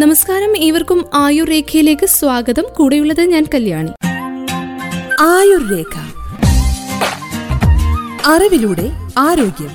നമസ്കാരം. ഏവർക്കും ആയുർ രേഖയിലേക്ക് സ്വാഗതം. കൂടെയുള്ളത് ഞാൻ കല്യാണി. ആയുർ രേഖ അറിവിലൂടെ ആരോഗ്യം.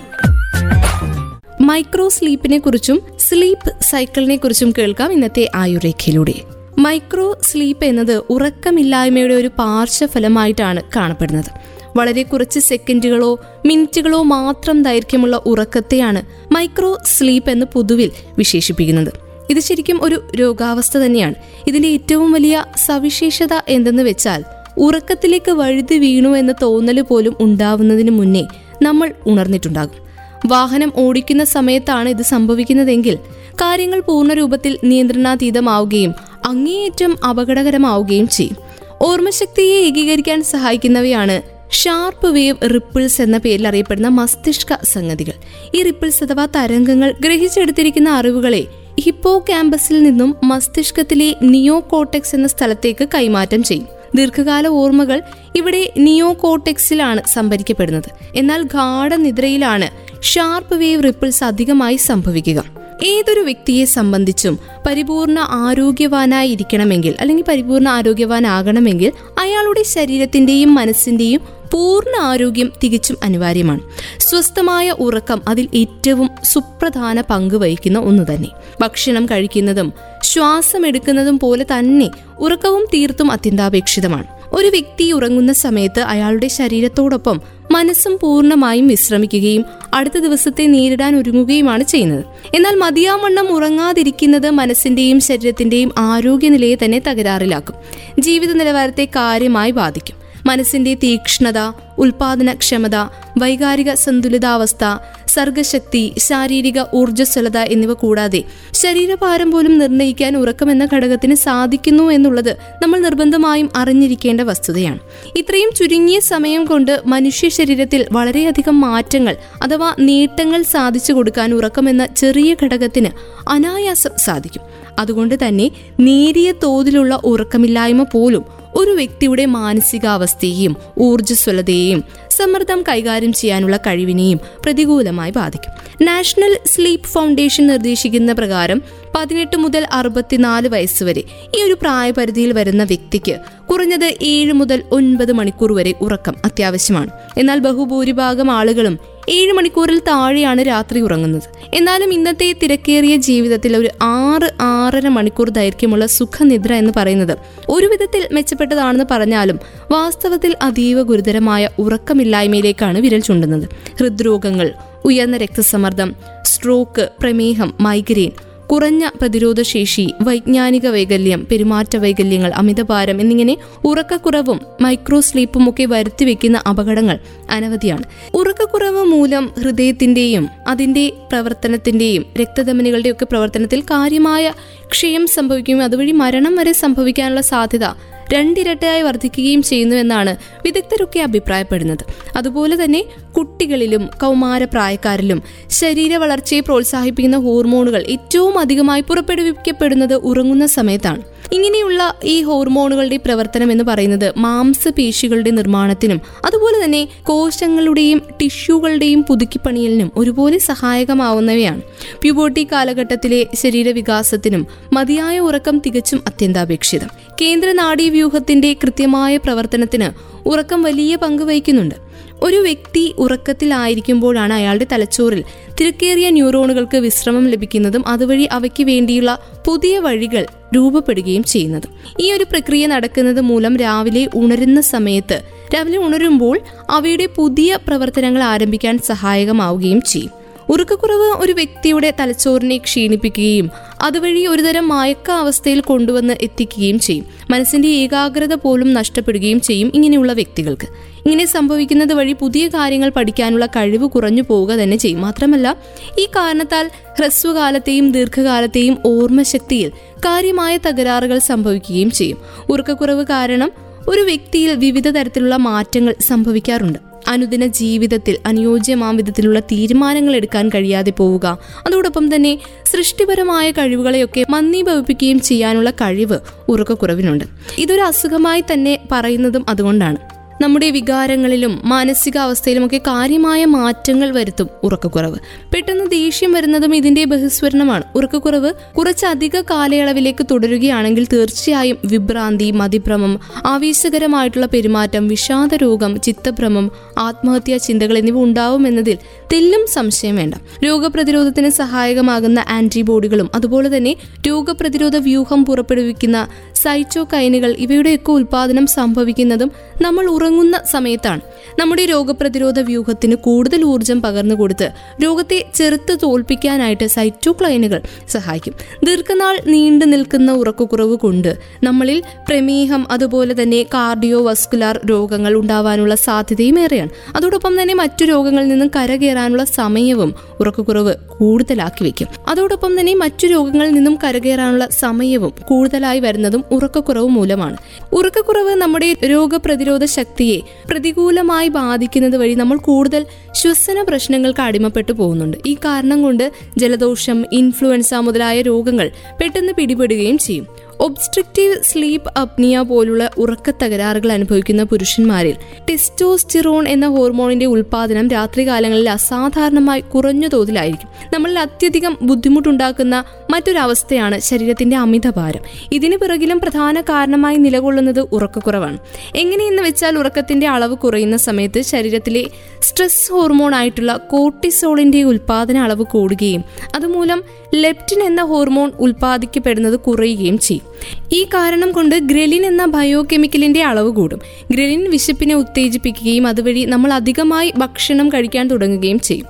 മൈക്രോ സ്ലീപ്പിനെ കുറിച്ചും സ്ലീപ്പ് സൈക്കിളിനെ കുറിച്ചും കേൾക്കാം ഇന്നത്തെ ആയുർരേഖയിലൂടെ. മൈക്രോ സ്ലീപ്പ് എന്നത് ഉറക്കമില്ലായ്മയുടെ ഒരു പാർശ്വഫലമായിട്ടാണ് കാണപ്പെടുന്നത്. വളരെ കുറച്ച് സെക്കൻഡുകളോ മിനിറ്റുകളോ മാത്രം ദൈർഘ്യമുള്ള ഉറക്കത്തെയാണ് മൈക്രോ സ്ലീപ്പ് എന്ന് പൊതുവിൽ വിശേഷിപ്പിക്കുന്നത്. ഇത് ശരിക്കും ഒരു രോഗാവസ്ഥ തന്നെയാണ്. ഇതിന്റെ ഏറ്റവും വലിയ സവിശേഷത എന്തെന്ന് വെച്ചാൽ ഉറക്കത്തിലേക്ക് വഴുതി വീണു എന്ന തോന്നൽ പോലും ഉണ്ടാവുന്നതിന് മുന്നേ നമ്മൾ ഉണർന്നിട്ടുണ്ടാകും. വാഹനം ഓടിക്കുന്ന സമയത്താണ് ഇത് സംഭവിക്കുന്നതെങ്കിൽ കാര്യങ്ങൾ പൂർണ രൂപത്തിൽ നിയന്ത്രണാതീതമാവുകയും അങ്ങേയറ്റം അപകടകരമാവുകയും ചെയ്യും. ഓർമ്മശക്തിയെ ഏകീകരിക്കാൻ സഹായിക്കുന്നവയാണ് ഷാർപ്പ് വേവ് റിപ്പിൾസ് എന്ന പേരിൽ അറിയപ്പെടുന്ന മസ്തിഷ്ക സംഗതികൾ. ഈ റിപ്പിൾസ് അഥവാ തരംഗങ്ങൾ ഗ്രഹിച്ചെടുത്തിരിക്കുന്ന അറിവുകളെ ഹിപ്പോ ക്യാമ്പസിൽ നിന്നും മസ്തിഷ്കത്തിലെ നിയോ കോട്ടെക്സ് എന്ന സ്ഥലത്തേക്ക് കൈമാറ്റം ചെയ്യും. ദീർഘകാല ഓർമ്മകൾ ഇവിടെ നിയോ കോട്ടെക്സിലാണ് സംഭരിക്കപ്പെടുന്നത്. എന്നാൽ ഗാഠനിദ്രയിലാണ് ഷാർപ്പ് വേവ് റിപ്പിൾസ് അധികമായി സംഭവിക്കുക. ഏതൊരു വ്യക്തിയെ സംബന്ധിച്ചും പരിപൂർണ ആരോഗ്യവാനായി ഇരിക്കണമെങ്കിൽ അല്ലെങ്കിൽ പരിപൂർണ ആരോഗ്യവാനാകണമെങ്കിൽ അയാളുടെ ശരീരത്തിന്റെയും മനസ്സിന്റെയും പൂർണ ആരോഗ്യം തികച്ചും അനിവാര്യമാണ്. സ്വസ്ഥമായ ഉറക്കം അതിൽ ഏറ്റവും സുപ്രധാന പങ്ക് വഹിക്കുന്ന ഒന്ന് തന്നെ. ഭക്ഷണം കഴിക്കുന്നതും ശ്വാസം എടുക്കുന്നതും പോലെ തന്നെ ഉറക്കവും തീർത്തും അത്യന്താപേക്ഷിതമാണ്. ഒരു വ്യക്തി ഉറങ്ങുന്ന സമയത്ത് അയാളുടെ ശരീരത്തോടൊപ്പം മനസ്സും പൂർണമായും വിശ്രമിക്കുകയും അടുത്ത ദിവസത്തെ നേരിടാൻ ഒരുങ്ങുകയുമാണ് ചെയ്യുന്നത്. എന്നാൽ മതിയാവണ്ണം ഉറങ്ങാതിരിക്കുന്നത് മനസ്സിന്റെയും ശരീരത്തിന്റെയും ആരോഗ്യനിലയെ തന്നെ തകരാറിലാക്കും. ജീവിത നിലവാരത്തെ കാര്യമായി ബാധിക്കും. മനസ്സിന്റെ തീക്ഷ്ണത ഉൽപാദനക്ഷമത വൈകാരിക സന്തുലിതാവസ്ഥ സർഗശക്തി ശാരീരിക ഊർജസ്വലത എന്നിവ കൂടാതെ ശരീരഭാരം പോലും നിർണയിക്കാൻ ഉറക്കമെന്ന ഘടകത്തിന് സാധിക്കുന്നു എന്നുള്ളത് നമ്മൾ നിർബന്ധമായും അറിഞ്ഞിരിക്കേണ്ട വസ്തുതയാണ്. ഇത്രയും ചുരുങ്ങിയ സമയം കൊണ്ട് മനുഷ്യ ശരീരത്തിൽ വളരെയധികം മാറ്റങ്ങൾ അഥവാ നേട്ടങ്ങൾ സാധിച്ചു കൊടുക്കാൻ ഉറക്കമെന്ന ചെറിയ ഘടകത്തിന് അനായാസം സാധിക്കും. അതുകൊണ്ട് തന്നെ നേരിയ തോതിലുള്ള ഉറക്കമില്ലായ്മ പോലും ഒരു വ്യക്തിയുടെ മാനസികാവസ്ഥയെയും ഊർജസ്വലതയെയും സമ്മർദ്ദം കൈകാര്യം ചെയ്യാനുള്ള കഴിവിനെയും പ്രതികൂലമായി ബാധിക്കും. നാഷണൽ സ്ലീപ്പ് ഫൗണ്ടേഷൻ നിർദ്ദേശിക്കുന്ന പ്രകാരം പതിനെട്ട് മുതൽ അറുപത്തിനാല് വയസ്സ് വരെ ഈ ഒരു പ്രായപരിധിയിൽ വരുന്ന വ്യക്തിക്ക് കുറഞ്ഞത് ഏഴ് മുതൽ ഒൻപത് മണിക്കൂർ വരെ ഉറക്കം അത്യാവശ്യമാണ്. എന്നാൽ ബഹുഭൂരിഭാഗം ആളുകളും ഏഴ് മണിക്കൂറിൽ താഴെയാണ് രാത്രി ഉറങ്ങുന്നത്. എന്നാലും ഇന്നത്തെ തിരക്കേറിയ ജീവിതത്തിൽ ഒരു ആറ് ആറര മണിക്കൂർ ദൈർഘ്യമുള്ള സുഖനിദ്ര എന്ന് പറയുന്നത് ഒരു വിധത്തിൽ മെച്ചപ്പെട്ടതാണെന്ന് പറഞ്ഞാലും വാസ്തവത്തിൽ അതീവ ഗുരുതരമായ ഉറക്കമില്ലായ്മയിലേക്കാണ് വിരൽ ചൂണ്ടുന്നത്. ഹൃദ്രോഗങ്ങൾ ഉയർന്ന രക്തസമ്മർദ്ദം സ്ട്രോക്ക് പ്രമേഹം മൈഗ്രെയിൻ കുറഞ്ഞ പ്രതിരോധശേഷി വൈജ്ഞാനിക വൈകല്യം പെരുമാറ്റ വൈകല്യങ്ങൾ അമിതഭാരം എന്നിങ്ങനെ ഉറക്കക്കുറവും മൈക്രോ സ്ലീപ്പും ഒക്കെ വരുത്തിവെക്കുന്ന അപകടങ്ങൾ അനവധിയാണ്. ഉറക്കക്കുറവ് മൂലം ഹൃദയത്തിന്റെയും അതിന്റെ പ്രവർത്തനത്തിന്റെയും രക്തധമനികളുടെയൊക്കെ പ്രവർത്തനത്തിൽ കാര്യമായ ക്ഷയം സംഭവിക്കുകയും അതുവഴി മരണം വരെ സംഭവിക്കാനുള്ള സാധ്യത രണ്ടിരട്ടയായി വർദ്ധിക്കുകയും ചെയ്യുന്നു എന്നാണ് വിദഗ്ധരൊക്കെ അഭിപ്രായപ്പെടുന്നത്. അതുപോലെ തന്നെ കുട്ടികളിലും കൗമാരപ്രായക്കാരിലും ശരീര വളർച്ചയെ പ്രോത്സാഹിപ്പിക്കുന്ന ഹോർമോണുകൾ ഏറ്റവും അധികമായി പുറപ്പെടുവിക്കപ്പെടുന്നത് ഉറങ്ങുന്ന സമയത്താണ്. ഇങ്ങനെയുള്ള ഈ ഹോർമോണുകളുടെ പ്രവർത്തനം എന്ന് പറയുന്നത് മാംസപേശികളുടെ നിർമ്മാണത്തിനും അതുപോലെ തന്നെ കോശങ്ങളുടെയും ടിഷ്യൂകളുടെയും പുതുക്കിപ്പണിയലിനും ഒരുപോലെ സഹായകമാവുന്നവയാണ്. പ്യൂബോട്ടി കാലഘട്ടത്തിലെ ശരീരവികാസത്തിനും മതിയായ ഉറക്കം തികച്ചും അത്യന്താപേക്ഷിതം. കേന്ദ്ര നാഡീവ്യൂഹത്തിന്റെ കൃത്യമായ പ്രവർത്തനത്തിന് ഉറക്കം വലിയ പങ്ക് വഹിക്കുന്നുണ്ട്. ഒരു വ്യക്തി ഉറക്കത്തിലായിരിക്കുമ്പോഴാണ് അയാളുടെ തലച്ചോറിൽ തിരക്കേറിയ ന്യൂറോണുകൾക്ക് വിശ്രമം ലഭിക്കുന്നതും അതുവഴി അവയ്ക്ക് വേണ്ടിയുള്ള പുതിയ വഴികൾ രൂപപ്പെടുകയും ചെയ്യുന്നത്. ഈ ഒരു പ്രക്രിയ നടക്കുന്നത് മൂലം രാവിലെ ഉണരുന്ന സമയത്ത് രാവിലെ ഉണരുമ്പോൾ അവയുടെ പുതിയ പ്രവർത്തനങ്ങൾ ആരംഭിക്കാൻ സഹായകമാവുകയും ചെയ്യും. ഉറക്കക്കുറവ് ഒരു വ്യക്തിയുടെ തലച്ചോറിനെ ക്ഷീണിപ്പിക്കുകയും അതുവഴി ഒരുതരം മയക്ക അവസ്ഥയിൽ കൊണ്ടുവന്ന് എത്തിക്കുകയും ചെയ്യും. മനസ്സിന്റെ ഏകാഗ്രത പോലും നഷ്ടപ്പെടുകയും ചെയ്യും ഇങ്ങനെയുള്ള വ്യക്തികൾക്ക്. ഇങ്ങനെ സംഭവിക്കുന്നത് വഴി പുതിയ കാര്യങ്ങൾ പഠിക്കാനുള്ള കഴിവ് കുറഞ്ഞു പോവുക തന്നെ ചെയ്യും. മാത്രമല്ല ഈ കാരണത്താൽ ഹ്രസ്വകാലത്തെയും ദീർഘകാലത്തെയും ഓർമ്മശക്തിയിൽ കാര്യമായ തകരാറുകൾ സംഭവിക്കുകയും ചെയ്യും. ഉറക്കക്കുറവ് കാരണം ഒരു വ്യക്തിയിൽ വിവിധ തരത്തിലുള്ള മാറ്റങ്ങൾ സംഭവിക്കാറുണ്ട്. അനുദിന ജീവിതത്തിൽ അനുയോജ്യമാം വിധത്തിലുള്ള തീരുമാനങ്ങൾ എടുക്കാൻ കഴിയാതെ പോവുക. അതോടൊപ്പം തന്നെ സൃഷ്ടിപരമായ കഴിവുകളെയൊക്കെ മന്ദീഭവിപ്പിക്കുകയും ചെയ്യാനുള്ള കഴിവ് ഉറക്കക്കുറവിനുണ്ട്. ഇതൊരു അസുഖമായി തന്നെ പറയുന്നതും അതുകൊണ്ടാണ്. നമ്മുടെ വികാരങ്ങളിലും മാനസികാവസ്ഥയിലുമൊക്കെ കാര്യമായ മാറ്റങ്ങൾ വരുത്തും ഉറക്കക്കുറവ്. പെട്ടെന്ന് ദേഷ്യം വരുന്നതും ഇതിന്റെ ബഹിസ്വരണമാണ്. ഉറക്കക്കുറവ് കുറച്ചധിക കാലയളവിലേക്ക് തുടരുകയാണെങ്കിൽ തീർച്ചയായും വിഭ്രാന്തി മതിഭ്രമം ആവേശകരമായിട്ടുള്ള പെരുമാറ്റം വിഷാദ രോഗം ചിത്തഭ്രമം ആത്മഹത്യാ ചിന്തകൾ എന്നിവ ഉണ്ടാവുമെന്നതിൽ തെല്ലും സംശയം വേണ്ട. രോഗപ്രതിരോധത്തിന് സഹായകമാകുന്ന ആന്റിബോഡികളും അതുപോലെ തന്നെ രോഗപ്രതിരോധ വ്യൂഹം പുറപ്പെടുവിക്കുന്ന സൈറ്റോകൈനുകൾ ഇവയുടെയൊക്കെ ഉൽപാദനം സംഭവിക്കുന്നതും നമ്മൾ ഉറങ്ങുന്ന സമയത്താണ് നമ്മുടെ രോഗപ്രതിരോധ വ്യൂഹത്തിന് കൂടുതൽ ഊർജം പകർന്നു കൊടുത്ത് രോഗത്തെ ചെറുത്ത് തോൽപ്പിക്കാനായിട്ട് സൈറ്റോക്ലൈനുകൾ സഹായിക്കും. ദീർഘനാൾ നീണ്ടു നിൽക്കുന്ന ഉറക്കക്കുറവ് കൊണ്ട് നമ്മളിൽ പ്രമേഹം അതുപോലെ തന്നെ കാർഡിയോ വസ്കുലാർ രോഗങ്ങൾ ഉണ്ടാവാനുള്ള സാധ്യതയും ഏറെയാണ്. അതോടൊപ്പം തന്നെ മറ്റു രോഗങ്ങളിൽ നിന്നും കരകയറാനുള്ള സമയവും ഉറക്കക്കുറവ് കൂടുതലാക്കി വെക്കും അതോടൊപ്പം തന്നെ മറ്റു രോഗങ്ങളിൽ നിന്നും കരകയറാനുള്ള സമയവും കൂടുതലായി വരുന്നതും ഉറക്കക്കുറവ് മൂലമാണ്. ഉറക്കക്കുറവ് നമ്മുടെ രോഗപ്രതിരോധ ശക്തിയെ പ്രതികൂലമായി ബാധിക്കുന്നത് വഴി നമ്മൾ കൂടുതൽ ശ്വസന പ്രശ്നങ്ങൾക്ക് അടിമപ്പെട്ടു പോകുന്നുണ്ട്. ഈ കാരണം കൊണ്ട് ജലദോഷം ഇൻഫ്ലുവൻസ മുതലായ രോഗങ്ങൾ പെട്ടെന്ന് പിടിപെടുകയും ചെയ്യും. ഒബ്സ്ട്രക്റ്റീവ് സ്ലീപ്പ് അപ്നിയ പോലുള്ള ഉറക്ക തകരാറുകൾ അനുഭവിക്കുന്ന പുരുഷന്മാരിൽ ടെസ്റ്റോസ്റ്റിറോൺ എന്ന ഹോർമോണിന്റെ ഉൽപാദനം രാത്രികാലങ്ങളിൽ അസാധാരണമായി കുറഞ്ഞ തോതിലായിരിക്കും. നമ്മളിൽ അത്യധികം ബുദ്ധിമുട്ടുണ്ടാക്കുന്ന മറ്റൊരവസ്ഥയാണ് ശരീരത്തിന്റെ അമിതഭാരം. ഇതിന് പിറകിലും പ്രധാന കാരണമായി നിലകൊള്ളുന്നത് ഉറക്കക്കുറവാണ്. എങ്ങനെയെന്ന് വെച്ചാൽ ഉറക്കത്തിന്റെ അളവ് കുറയുന്ന സമയത്ത് ശരീരത്തിലെ സ്ട്രെസ് ഹോർമോൺ ആയിട്ടുള്ള കോർട്ടിസോളിന്റെ ഉൽപാദന അളവ് കൂടുകയും അതുമൂലം ലെപ്റ്റിൻ എന്ന ഹോർമോൺ ഉൽപ്പാദിക്കപ്പെടുന്നത് കുറയുകയും ചെയ്യും. ഈ കാരണം കൊണ്ട് ഗ്രലിൻ എന്ന ബയോ കെമിക്കലിന്റെ അളവ് കൂടും. ഗ്രലിൻ വിശപ്പിനെ ഉത്തേജിപ്പിക്കുകയും അതുവഴി നമ്മൾ അധികമായി ഭക്ഷണം കഴിക്കാൻ തുടങ്ങുകയും ചെയ്യും.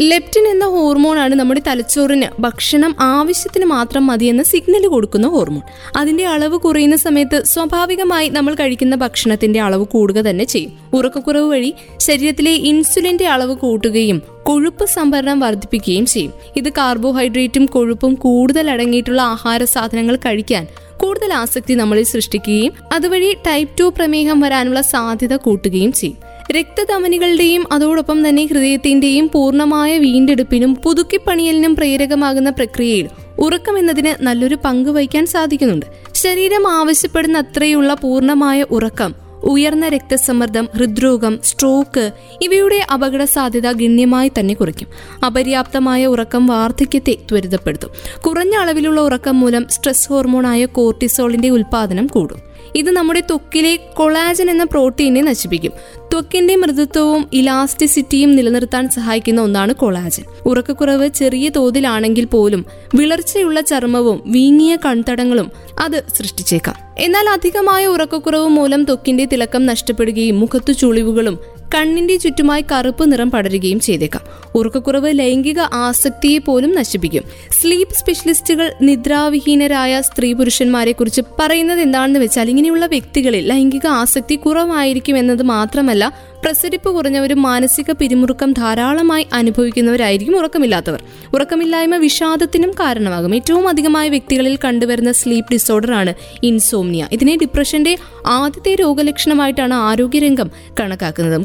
ലെപ്റ്റിൻ എന്ന ഹോർമോണാണ് നമ്മുടെ തലച്ചോറിന് ഭക്ഷണം ആവശ്യത്തിന് മാത്രം മതിയെന്ന സിഗ്നൽ കൊടുക്കുന്ന ഹോർമോൺ അതിന്റെ അളവ് കുറയുന്ന സമയത്ത് സ്വാഭാവികമായി നമ്മൾ കഴിക്കുന്ന ഭക്ഷണത്തിന്റെ അളവ് കൂടുക തന്നെ ചെയ്യും. ഉറക്കക്കുറവ് വഴി ശരീരത്തിലെ ഇൻസുലിന്റെ അളവ് കൂട്ടുകയും കൊഴുപ്പ് സംഭരണം വർദ്ധിപ്പിക്കുകയും ചെയ്യും. ഇത് കാർബോഹൈഡ്രേറ്റും കൊഴുപ്പും കൂടുതൽ അടങ്ങിയിട്ടുള്ള ആഹാര സാധനങ്ങൾ കഴിക്കാൻ കൂടുതൽ ആസക്തി നമ്മളിൽ സൃഷ്ടിക്കുകയും അതുവഴി ടൈപ്പ് ടു പ്രമേഹം വരാനുള്ള സാധ്യത കൂട്ടുകയും ചെയ്യും. രക്തധമനികളുടെയും അതോടൊപ്പം തന്നെ ഹൃദയത്തിന്റെയും പൂർണമായ വീണ്ടെടുപ്പിനും പുതുക്കിപ്പണിയലിനും പ്രേരകമാകുന്ന പ്രക്രിയയിൽ ഉറക്കം എന്നതിന് നല്ലൊരു പങ്ക് വഹിക്കാൻ സാധിക്കുന്നുണ്ട്. ശരീരം ആവശ്യപ്പെടുന്ന അത്രയുള്ള പൂർണമായ ഉറക്കം ഉയർന്ന രക്തസമ്മർദ്ദം ഹൃദ്രോഗം സ്ട്രോക്ക് ഇവയുടെ അപകട സാധ്യത ഗണ്യമായി തന്നെ കുറയ്ക്കും. അപര്യാപ്തമായ ഉറക്കം വാർദ്ധക്യത്തെ ത്വരിതപ്പെടുത്തും. കുറഞ്ഞ അളവിലുള്ള ഉറക്കം മൂലം സ്ട്രെസ് ഹോർമോണായ കോർട്ടിസോളിന്റെ ഉൽപാദനം കൂടും. ഇത് നമ്മുടെ ത്വക്കിലെ കൊളാജൻ എന്ന പ്രോട്ടീനെ നശിപ്പിക്കും. ത്വക്കിന്റെ മൃദുത്വവും ഇലാസ്റ്റിസിറ്റിയും നിലനിർത്താൻ സഹായിക്കുന്ന ഒന്നാണ് കൊളാജൻ. ഉറക്കക്കുറവ് ചെറിയ തോതിലാണെങ്കിൽ പോലും വിളർച്ചയുള്ള ചർമ്മവും വീങ്ങിയ കൺതടങ്ങളും അത് സൃഷ്ടിച്ചേക്കാം. എന്നാൽ അധികമായ ഉറക്കക്കുറവ് മൂലം ത്വക്കിന്റെ തിളക്കം നഷ്ടപ്പെടുകയും മുഖത്തു ചുളിവുകളും കണ്ണിന്റെ ചുറ്റുമായി കറുപ്പ് നിറം പടരുകയും ചെയ്തേക്കാം. ഉറക്കക്കുറവ് ലൈംഗിക ആസക്തിയെ പോലും നശിപ്പിക്കും. സ്ലീപ്പ് സ്പെഷ്യലിസ്റ്റുകൾ നിദ്രാവിഹീനരായ സ്ത്രീ പുരുഷന്മാരെ കുറിച്ച് പറയുന്നത് എന്താണെന്ന് വെച്ചാൽ ഇങ്ങനെയുള്ള വ്യക്തികളിൽ ലൈംഗിക ആസക്തി കുറവായിരിക്കും എന്നത് മാത്രമല്ല പ്രസരിപ്പ് കുറഞ്ഞവരും മാനസിക പിരിമുറുക്കം ധാരാളമായി അനുഭവിക്കുന്നവരായിരിക്കും ഉറക്കമില്ലാത്തവർ. ഉറക്കമില്ലായ്മ വിഷാദത്തിനും കാരണമാകും. ഏറ്റവും അധികമായ വ്യക്തികളിൽ കണ്ടുവരുന്ന സ്ലീപ്പ് ഡിസോർഡർ ആണ് ഇൻസോംനിയ. ഇതിനെ ഡിപ്രഷന്റെ ആദ്യത്തെ രോഗലക്ഷണമായിട്ടാണ് ആരോഗ്യരംഗം കണക്കാക്കുന്നത്.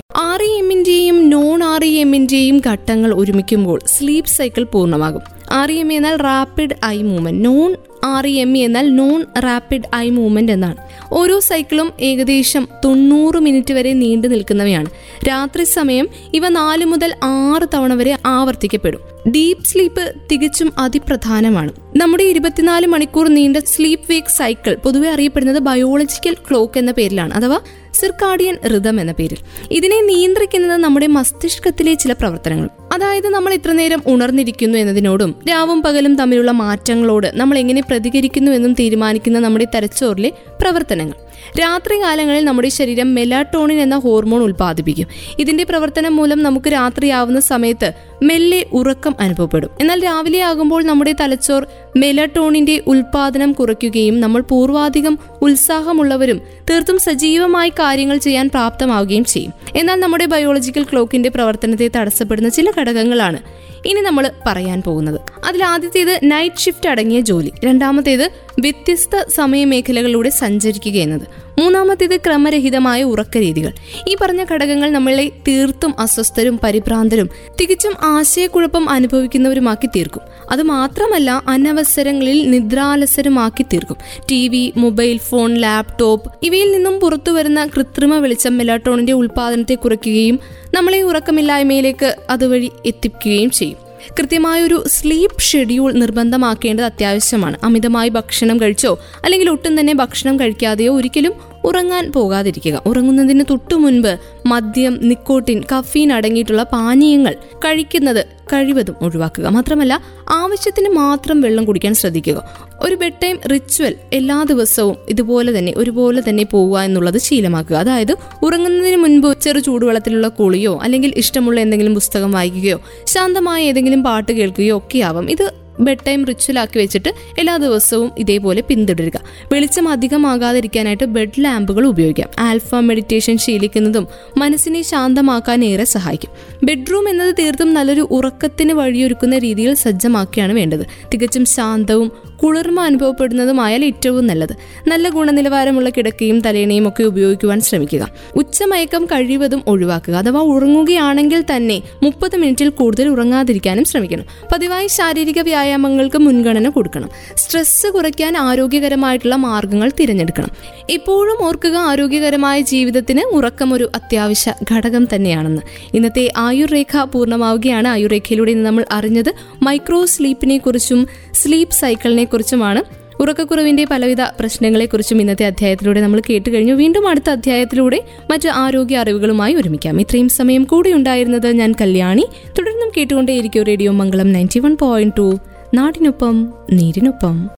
ആർ എമ്മിന്റെയും നോൺ ആർ ഇ എമ്മിന്റെയും ഘട്ടങ്ങൾ ഒരുമിക്കുമ്പോൾ സ്ലീപ്പ് സൈക്കിൾ പൂർണമാകും. ആർ ഇ എം എന്നാൽ rapid eye movement non R E M E എന്നാൽ നോൺ റാപ്പിഡ് ഐ മൂവ്മെന്റ് എന്നാണ്. ഓരോ സൈക്കിളും ഏകദേശം തൊണ്ണൂറ് മിനിറ്റ് വരെ നീണ്ടു നിൽക്കുന്നവയാണ്. രാത്രി സമയം ഇവ നാല് മുതൽ ആറ് തവണ വരെ ആവർത്തിക്കപ്പെടും. ഡീപ് സ്ലീപ്പ് തികച്ചും അതിപ്രധാനമാണ്. നമ്മുടെ ഇരുപത്തിനാല് മണിക്കൂർ നീണ്ട സ്ലീപ്പ് വീക്ക് സൈക്കിൾ പൊതുവെ അറിയപ്പെടുന്നത് ബയോളജിക്കൽ ക്ലോക്ക് എന്ന പേരിലാണ് അഥവാ സിർക്കാഡിയൻ റിതം എന്ന പേരിൽ. ഇതിനെ നിയന്ത്രിക്കുന്നത് നമ്മുടെ മസ്തിഷ്കത്തിലെ ചില പ്രവർത്തനങ്ങൾ. അതായത് നമ്മൾ ഇത്ര നേരം ഉണർന്നിരിക്കുന്നു എന്നതിനോടും രാവും പകലും തമ്മിലുള്ള മാറ്റങ്ങളോട് നമ്മൾ എങ്ങനെ പ്രതികരിക്കുന്നു എന്നും തീരുമാനിക്കുന്ന നമ്മുടെ തലച്ചോറിലെ പ്രവർത്തനങ്ങൾ. രാത്രികാലങ്ങളിൽ നമ്മുടെ ശരീരം മെലാട്ടോണിൻ എന്ന ഹോർമോൺ ഉൽപ്പാദിപ്പിക്കും. ഇതിന്റെ പ്രവർത്തനം മൂലം നമുക്ക് രാത്രിയാവുന്ന സമയത്ത് മെല്ലെ ഉറക്കം അനുഭവപ്പെടും. എന്നാൽ രാവിലെ ആകുമ്പോൾ നമ്മുടെ തലച്ചോർ മെലട്ടോണിന്റെ ഉൽപാദനം കുറയ്ക്കുകയും നമ്മൾ പൂർവാധികം ഉത്സാഹമുള്ളവരും തീർത്തും സജീവമായി കാര്യങ്ങൾ ചെയ്യാൻ പ്രാപ്തമാവുകയും ചെയ്യും. എന്നാൽ നമ്മുടെ ബയോളജിക്കൽ ക്ലോക്കിന്റെ പ്രവർത്തനത്തെ തടസ്സപ്പെടുന്ന ചില ഘടകങ്ങളാണ് ഇനി നമ്മൾ പറയാൻ പോകുന്നത്. അതിൽ ആദ്യത്തേത് നൈറ്റ് ഷിഫ്റ്റ് അടങ്ങിയ ജോലി. രണ്ടാമത്തേത് വ്യത്യസ്ത സമയമേഖലകളിലൂടെ സഞ്ചരിക്കുക എന്നത്. മൂന്നാമത്തേത് ക്രമരഹിതമായ ഉറക്ക രീതികൾ ഈ പറഞ്ഞ ഘടകങ്ങൾ നമ്മളെ തീർത്തും അസ്വസ്ഥരും പരിഭ്രാന്തരും തികച്ചും ആശയക്കുഴപ്പം അനുഭവിക്കുന്നവരുമാക്കി തീർക്കും. അത് മാത്രമല്ല അനവസരങ്ങളിൽ നിദ്രാലസരമാക്കി തീർക്കും T V mobile phone laptop ഇവയിൽ നിന്നും പുറത്തു വരുന്ന കൃത്രിമ വെളിച്ചം മെലാട്ടോണിന്റെ ഉൽപാദനത്തെ കുറയ്ക്കുകയും നമ്മളെ ഉറക്കമില്ലായ്മയിലേക്ക് അതുവഴി എത്തിക്കുകയും ചെയ്യും. കൃത്യമായൊരു സ്ലീപ്പ് ഷെഡ്യൂൾ നിർബന്ധമാക്കേണ്ടത് അത്യാവശ്യമാണ്. അമിതമായി ഭക്ഷണം കഴിച്ചോ അല്ലെങ്കിൽ ഒട്ടും തന്നെ ഭക്ഷണം കഴിക്കാതെയോ ഒരിക്കലും ഉറങ്ങാൻ പോകാതിരിക്കുക. ഉറങ്ങുന്നതിന് തൊട്ടു മുൻപ് മദ്യം നിക്കോട്ടിൻ കഫീൻ അടങ്ങിയിട്ടുള്ള പാനീയങ്ങൾ കഴിക്കുന്നത് കഴിവതും ഒഴിവാക്കുക. മാത്രമല്ല ആവശ്യത്തിന് മാത്രം വെള്ളം കുടിക്കാൻ ശ്രദ്ധിക്കുക. ഒരു ബെഡ് ടൈം റിച്വൽ എല്ലാ ദിവസവും ഇതുപോലെ തന്നെ ഒരുപോലെ തന്നെ പോവുക എന്നുള്ളത് ശീലമാക്കുക. അതായത് ഉറങ്ങുന്നതിന് മുൻപ് ചെറു ചൂടുവെള്ളത്തിലുള്ള കുളിയോ അല്ലെങ്കിൽ ഇഷ്ടമുള്ള എന്തെങ്കിലും പുസ്തകം വായിക്കുകയോ ശാന്തമായ ഏതെങ്കിലും പാട്ട് കേൾക്കുകയോ ഒക്കെ ആവാം. ഇത് ബെഡ് ടൈം റിച്വലാക്കി വെച്ചിട്ട് എല്ലാ ദിവസവും ഇതേപോലെ പിന്തുടരുക. വെളിച്ചം അധികമാകാതിരിക്കാനായിട്ട് ബെഡ് ലാമ്പുകൾ ഉപയോഗിക്കാം. ആൽഫ മെഡിറ്റേഷൻ ശീലിക്കുന്നതും മനസ്സിനെ ശാന്തമാക്കാൻ ഏറെ സഹായിക്കും. ബെഡ്റൂം എന്നത് തീർത്തും നല്ലൊരു ഉറക്കത്തിന് വഴിയൊരുക്കുന്ന രീതിയിൽ സജ്ജമാക്കിയാണ് വേണ്ടത്. തികച്ചും ശാന്തവും കുളിർമ അനുഭവപ്പെടുന്നതുമായാൽ ഏറ്റവും നല്ലത്. നല്ല ഗുണനിലവാരമുള്ള കിടക്കയും തലേണയും ഒക്കെ ഉപയോഗിക്കുവാൻ ശ്രമിക്കുക. ഉച്ചമയക്കം കഴിവതും ഒഴിവാക്കുക. അഥവാ ഉറങ്ങുകയാണെങ്കിൽ തന്നെ മുപ്പത് മിനിറ്റിൽ കൂടുതൽ ഉറങ്ങാതിരിക്കാനും ശ്രമിക്കണം. പതിവായി ശാരീരിക വ്യായാമങ്ങൾക്ക് മുൻഗണന കൊടുക്കണം. സ്ട്രെസ് കുറയ്ക്കാൻ ആരോഗ്യകരമായിട്ടുള്ള മാർഗങ്ങൾ തിരഞ്ഞെടുക്കണം. എപ്പോഴും ഓർക്കുക ആരോഗ്യകരമായ ജീവിതത്തിന് ഉറക്കം ഒരു അത്യാവശ്യ ഘടകം തന്നെയാണെന്ന്. ഇന്നത്തെ ആയുർരേഖ പൂർണമാവുകയാണ്. ആയുർരേഖയിലൂടെ നമ്മൾ അറിഞ്ഞത് മൈക്രോ സ്ലീപ്പിനെ കുറിച്ചും സ്ലീപ്പ് സൈക്കിളിനെ കുറിച്ചുമാണ് ഉറക്കക്കുറവിന്റെ പലവിധ പ്രശ്നങ്ങളെക്കുറിച്ചും ഇന്നത്തെ അധ്യായത്തിലൂടെ നമ്മൾ കേട്ട് കഴിഞ്ഞു വീണ്ടും അടുത്ത അധ്യായത്തിലൂടെ മറ്റ് ആരോഗ്യ അറിവുകളുമായി ഒരുമിക്കാം. ഇത്രയും സമയം കൂടെ ഉണ്ടായിരുന്നത് ഞാൻ കല്യാണി. തുടർന്നും കേട്ടുകൊണ്ടേയിരിക്കും radio Mangalam ninety one point two. നാടിനൊപ്പം നീരിനൊപ്പം.